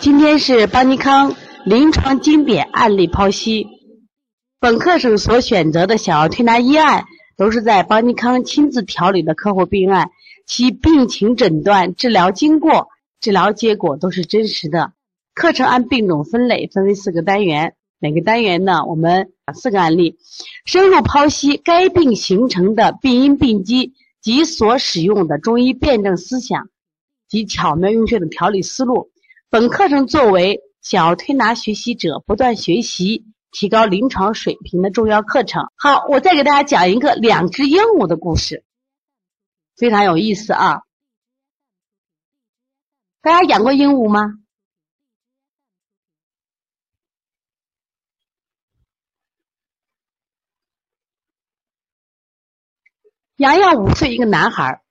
今天是邦尼康临床经典案例剖析。本课程所选择的小儿推拿医案，都是在邦尼康亲自调理的客户病案，其病情诊断、治疗经过、治疗结果都是真实的。课程按病种分类，分为四个单元，每个单元呢，我们四个案例，深入剖析该病形成的病因病机及所使用的中医辩证思想及巧妙用穴的调理思路。本课程作为小儿推拿学习者不断学习、提高临床水平的重要课程。好，我再给大家讲一个两只鹦鹉的故事，非常有意思啊！大家养过鹦鹉吗？洋洋五岁，一个男孩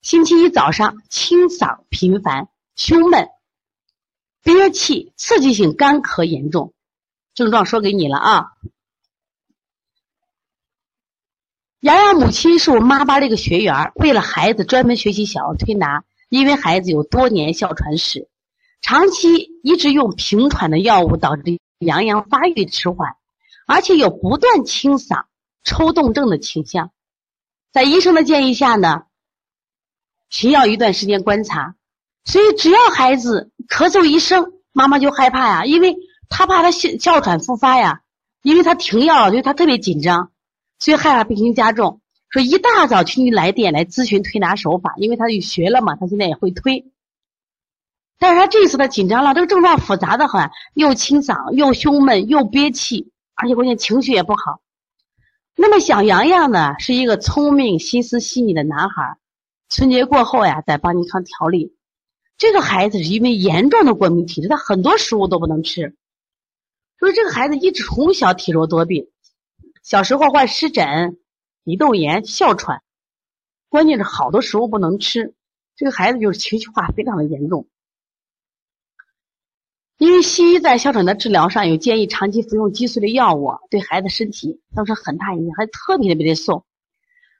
星期一早上清嗓频繁。胸闷、憋气、刺激性干咳严重，症状说给你了啊。洋洋母亲是我妈妈的一个学员，为了孩子专门学习小儿推拿，因为孩子有多年哮喘史，长期一直用平喘的药物，导致洋洋发育迟缓，而且有不断清嗓、抽动症的倾向。在医生的建议下呢，停药一段时间观察。所以，只要孩子咳嗽一声，妈妈就害怕呀，因为他怕他哮哮喘复发呀，因为他停药了，所以他特别紧张，所以害怕病情加重。说一大早去你来电来咨询推拿手法，因为他就学了嘛，他现在也会推。但是他这次他紧张了，这个症状复杂的很，又清嗓，又胸闷，又憋气，而且关键情绪也不好。那么小洋洋呢，是一个聪明、心思细腻的男孩。春节过后呀，在邦尼康调理。这个孩子是因为严重的过敏体质，他很多食物都不能吃，所以这个孩子一直从小体弱多病，小时候患湿疹、鼻窦炎、哮喘，关键是好多食物不能吃，这个孩子就是情绪化非常的严重。因为西医在哮喘的治疗上有建议长期服用激素的药物，对孩子身体造成很大影响，还特别特别的瘦。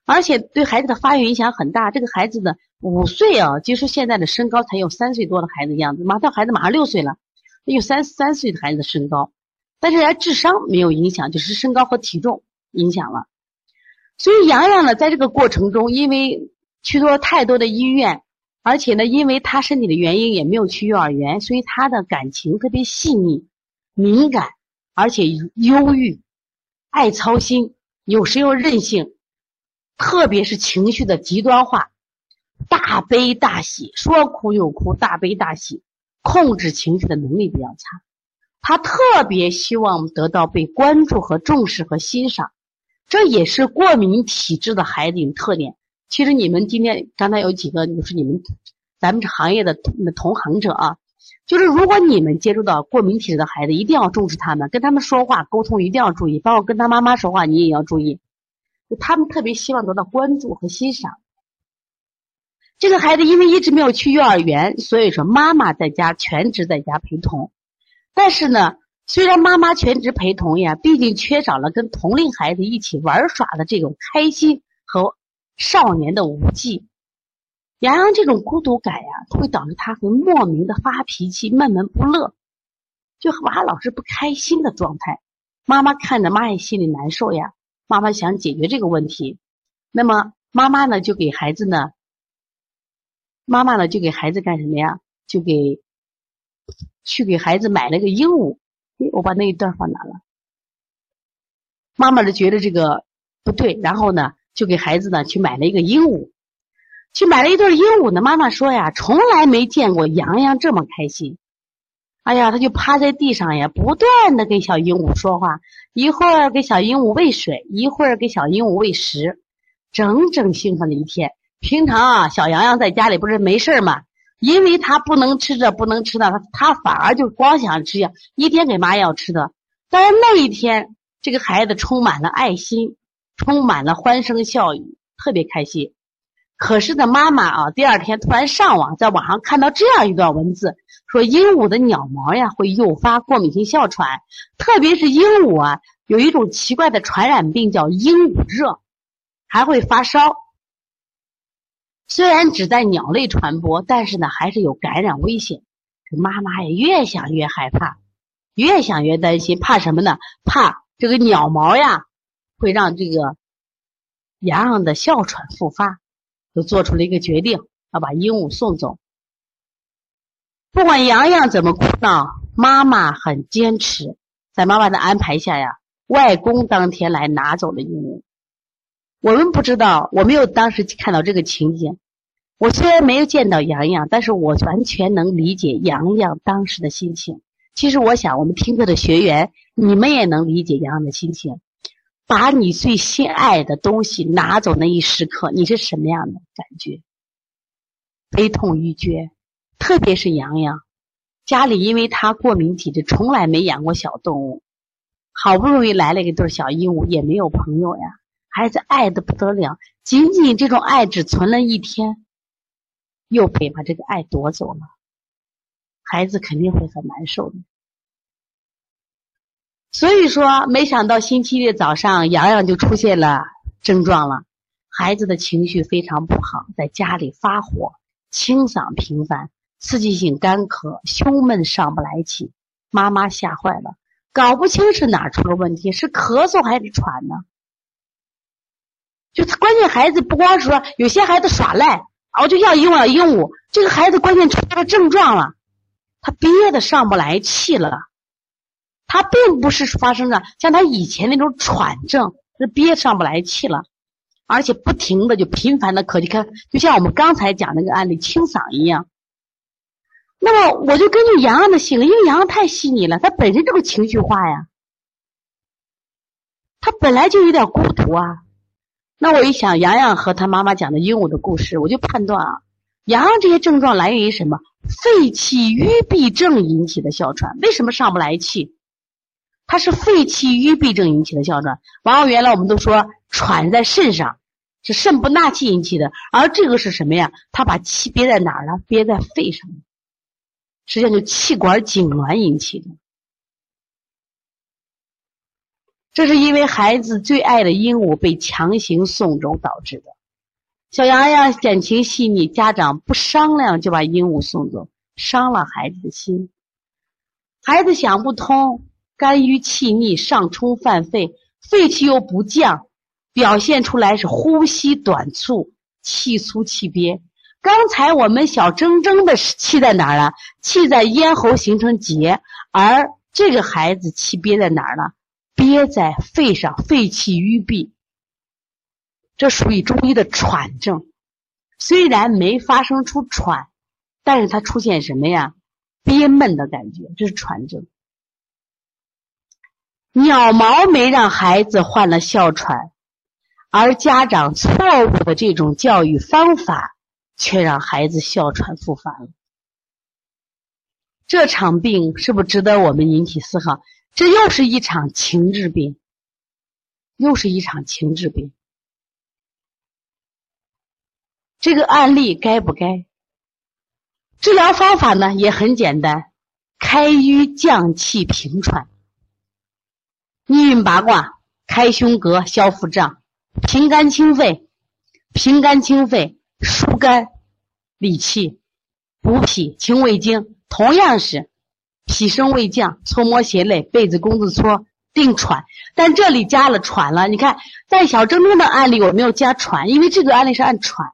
而且对孩子的发育影响很大。这个孩子的五岁啊，就是现在的身高才有三岁多的孩子样子，马上孩子马上六岁了，有三三岁的孩子的身高，但是人家智商没有影响，就是身高和体重影响了。所以洋洋呢，在这个过程中，因为去过太多的医院，而且呢，因为他身体的原因也没有去幼儿园，所以他的感情特别细腻、敏感，而且忧郁、爱操心，有时又任性。特别是情绪的极端化，大悲大喜，说哭又哭，大悲大喜，控制情绪的能力比较差。他特别希望得到被关注和重视和欣赏，这也是过敏体质的孩子有特点。其实你们今天刚才有几个就是你们咱们这行业的同行者啊，就是如果你们接触到过敏体质的孩子，一定要重视他们，跟他们说话沟通一定要注意，包括跟他妈妈说话，你也要注意。他们特别希望得到关注和欣赏。这个孩子因为一直没有去幼儿园，所以说妈妈在家全职在家陪同。但是呢，虽然妈妈全职陪同呀，毕竟缺少了跟同龄孩子一起玩耍的这种开心和少年的无忌。洋洋这种孤独感呀，会导致他会莫名的发脾气、闷闷不乐，就娃老是不开心的状态。妈妈看着，妈也心里难受呀。妈妈想解决这个问题，那么妈妈呢就给孩子呢，妈妈呢就给孩子干什么呀？就给去给孩子买了个鹦鹉。我把那一段放哪了？妈妈就觉得这个不对，然后呢就给孩子呢去买了一个鹦鹉，去买了一对鹦鹉呢。妈妈说呀，从来没见过洋洋这么开心。哎呀，他就趴在地上呀，不断的跟小鹦鹉说话，一会儿给小鹦鹉喂水，一会儿给小鹦鹉喂食，整整兴奋了一天。平常啊，小洋洋在家里不是没事嘛，因为他不能吃这不能吃那，他他反而就光想吃呀，一天给妈要吃的。但是那一天，这个孩子充满了爱心，充满了欢声笑语，特别开心。可是呢，妈妈啊，第二天突然上网，在网上看到这样一段文字，说鹦鹉的鸟毛呀会诱发过敏性哮喘，特别是鹦鹉啊，有一种奇怪的传染病叫鹦鹉热，还会发烧。虽然只在鸟类传播，但是呢，还是有感染危险。这妈妈也越想越害怕，越想越担心，怕什么呢？怕这个鸟毛呀会让这个洋洋的哮喘复发，就做出了一个决定，要把鹦鹉送走。不管洋洋怎么哭闹，妈妈很坚持。在妈妈的安排下呀，外公当天来拿走了鹦鹉。我们不知道，我没有当时看到这个情景。我虽然没有见到洋洋，但是我完全能理解洋洋当时的心情。其实我想，我们听课的学员，你们也能理解洋洋的心情。把你最心爱的东西拿走那一时刻，你是什么样的感觉？悲痛欲绝。特别是洋洋，家里因为他过敏体质，从来没养过小动物，好不容易来了一对小鹦鹉，也没有朋友呀，孩子爱的不得了。仅仅这种爱只存了一天。又被把这个爱夺走了，孩子肯定会很难受的。所以说，没想到星期日早上，洋洋就出现了症状了。孩子的情绪非常不好，在家里发火，清嗓频繁，刺激性干咳，胸闷上不来气。妈妈吓坏了，搞不清是哪出了问题，是咳嗽还是喘呢？就关键，孩子不光说有些孩子耍赖。哦，就要鹦鹉，鹦鹉，这个孩子关键出现了症状了，他憋的上不来气了，他并不是发生的像他以前那种喘症，是憋上不来气了，而且不停的就频繁的咳，你看，就像我们刚才讲那个案例清嗓一样。那么我就根据洋洋的性格，因为洋洋太细腻了，他本身这个情绪化呀，他本来就有点孤独啊。那我一想，洋洋和他妈妈讲的鹦鹉的故事，我就判断啊，洋洋这些症状来源于什么？肺气郁闭症引起的哮喘。为什么上不来气？它是肺气郁闭症引起的哮喘。往往原来我们都说喘在肾上，是肾不纳气引起的，而这个是什么呀？他把气憋在哪儿了？憋在肺上，实际上就气管痉挛引起的。这是因为孩子最爱的鹦鹉被强行送走导致的。小洋洋感情细腻，家长不商量就把鹦鹉送走，伤了孩子的心。孩子想不通，肝郁气逆，上冲犯肺，肺气又不降，表现出来是呼吸短促、气粗气憋。刚才我们小铮铮的气在哪儿了？气在咽喉形成结，而这个孩子气憋在哪儿了？憋在肺上，肺气郁闭，这属于中医的喘症。虽然没发生出喘，但是它出现什么呀？憋闷的感觉，这是喘症。鸟毛没让孩子患了哮喘，而家长错误的这种教育方法，却让孩子哮喘复发了。这场病是不是值得我们引起思考？这又是一场情志病，又是一场情志病。这个案例该不该？治疗方法呢也很简单，开瘀降气平喘。逆运八卦，开胸膈消腹胀，平肝清肺，平肝清肺，疏肝理气，补脾清胃经，同样是。脾升胃降，搓摩胁肋，被子弓子搓，定喘。但这里加了喘了。你看，在小铮铮的案例，我没有加喘，因为这个案例是按喘。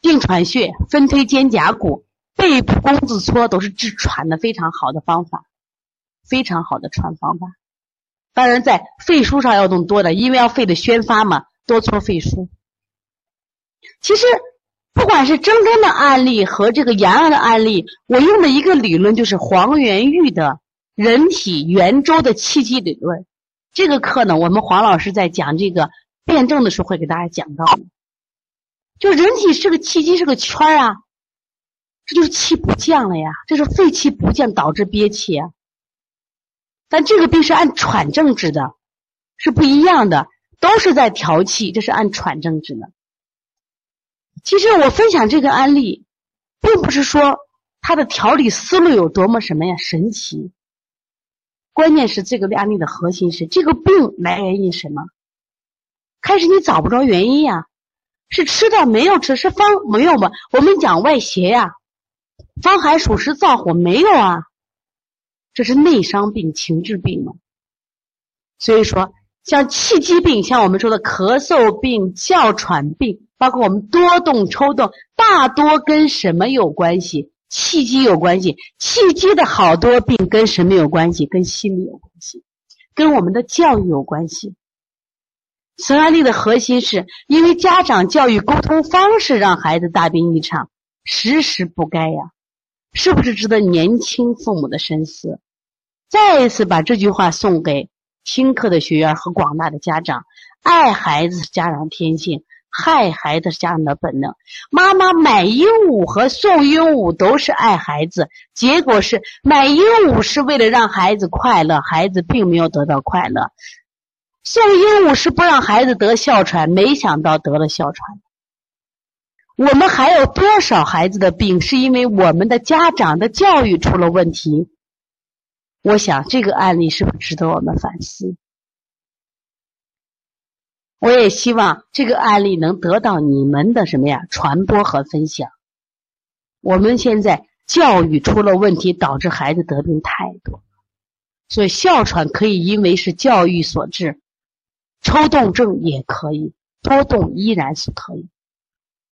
定喘穴，分推肩胛骨，背部弓子搓，都是治喘的非常好的方法，非常好的喘方法。当然，在肺腧上要动多的，因为要肺的宣发嘛，多搓肺腧。其实。不管是铮铮的案例和这个洋洋的案例，我用的一个理论就是黄元玉的人体圆周的气机理论。这个课呢，我们黄老师在讲这个辩证的时候会给大家讲到。就人体是个气机，是个圈儿啊，这就是气不降了呀，这是肺气不降导致憋气啊。但这个病是按喘症治的，是不一样的，都是在调气，这是按喘症治的。其实我分享这个案例，并不是说他的调理思路有多么什么呀神奇。关键是这个案例的核心是这个病来源于什么？开始你找不着原因呀，是吃的没有吃，是方没有吗？我们讲外邪呀，方寒暑湿燥火没有啊，这是内伤病、情志病嘛。所以说，像气机病，像我们说的咳嗽病、哮喘病，包括我们多动、抽动，大多跟什么有关系？气机有关系。气机的好多病跟什么有关系？跟心理有关系，跟我们的教育有关系。此案例的核心是因为家长教育沟通方式让孩子大病一场，时时不该呀，是不是值得年轻父母的深思？再一次把这句话送给听课的学员和广大的家长：爱孩子是家长天性，害孩子是家长的本能。妈妈买鹦鹉和送鹦鹉都是爱孩子，结果是买鹦鹉是为了让孩子快乐，孩子并没有得到快乐。送鹦鹉是不让孩子得哮喘，没想到得了哮喘。我们还有多少孩子的病是因为我们的家长的教育出了问题？我想这个案例是不是值得我们反思？我也希望这个案例能得到你们的什么呀传播和分享。我们现在教育出了问题，导致孩子得病太多，所以哮喘可以因为是教育所致。抽动症也可以，多动依然是可以。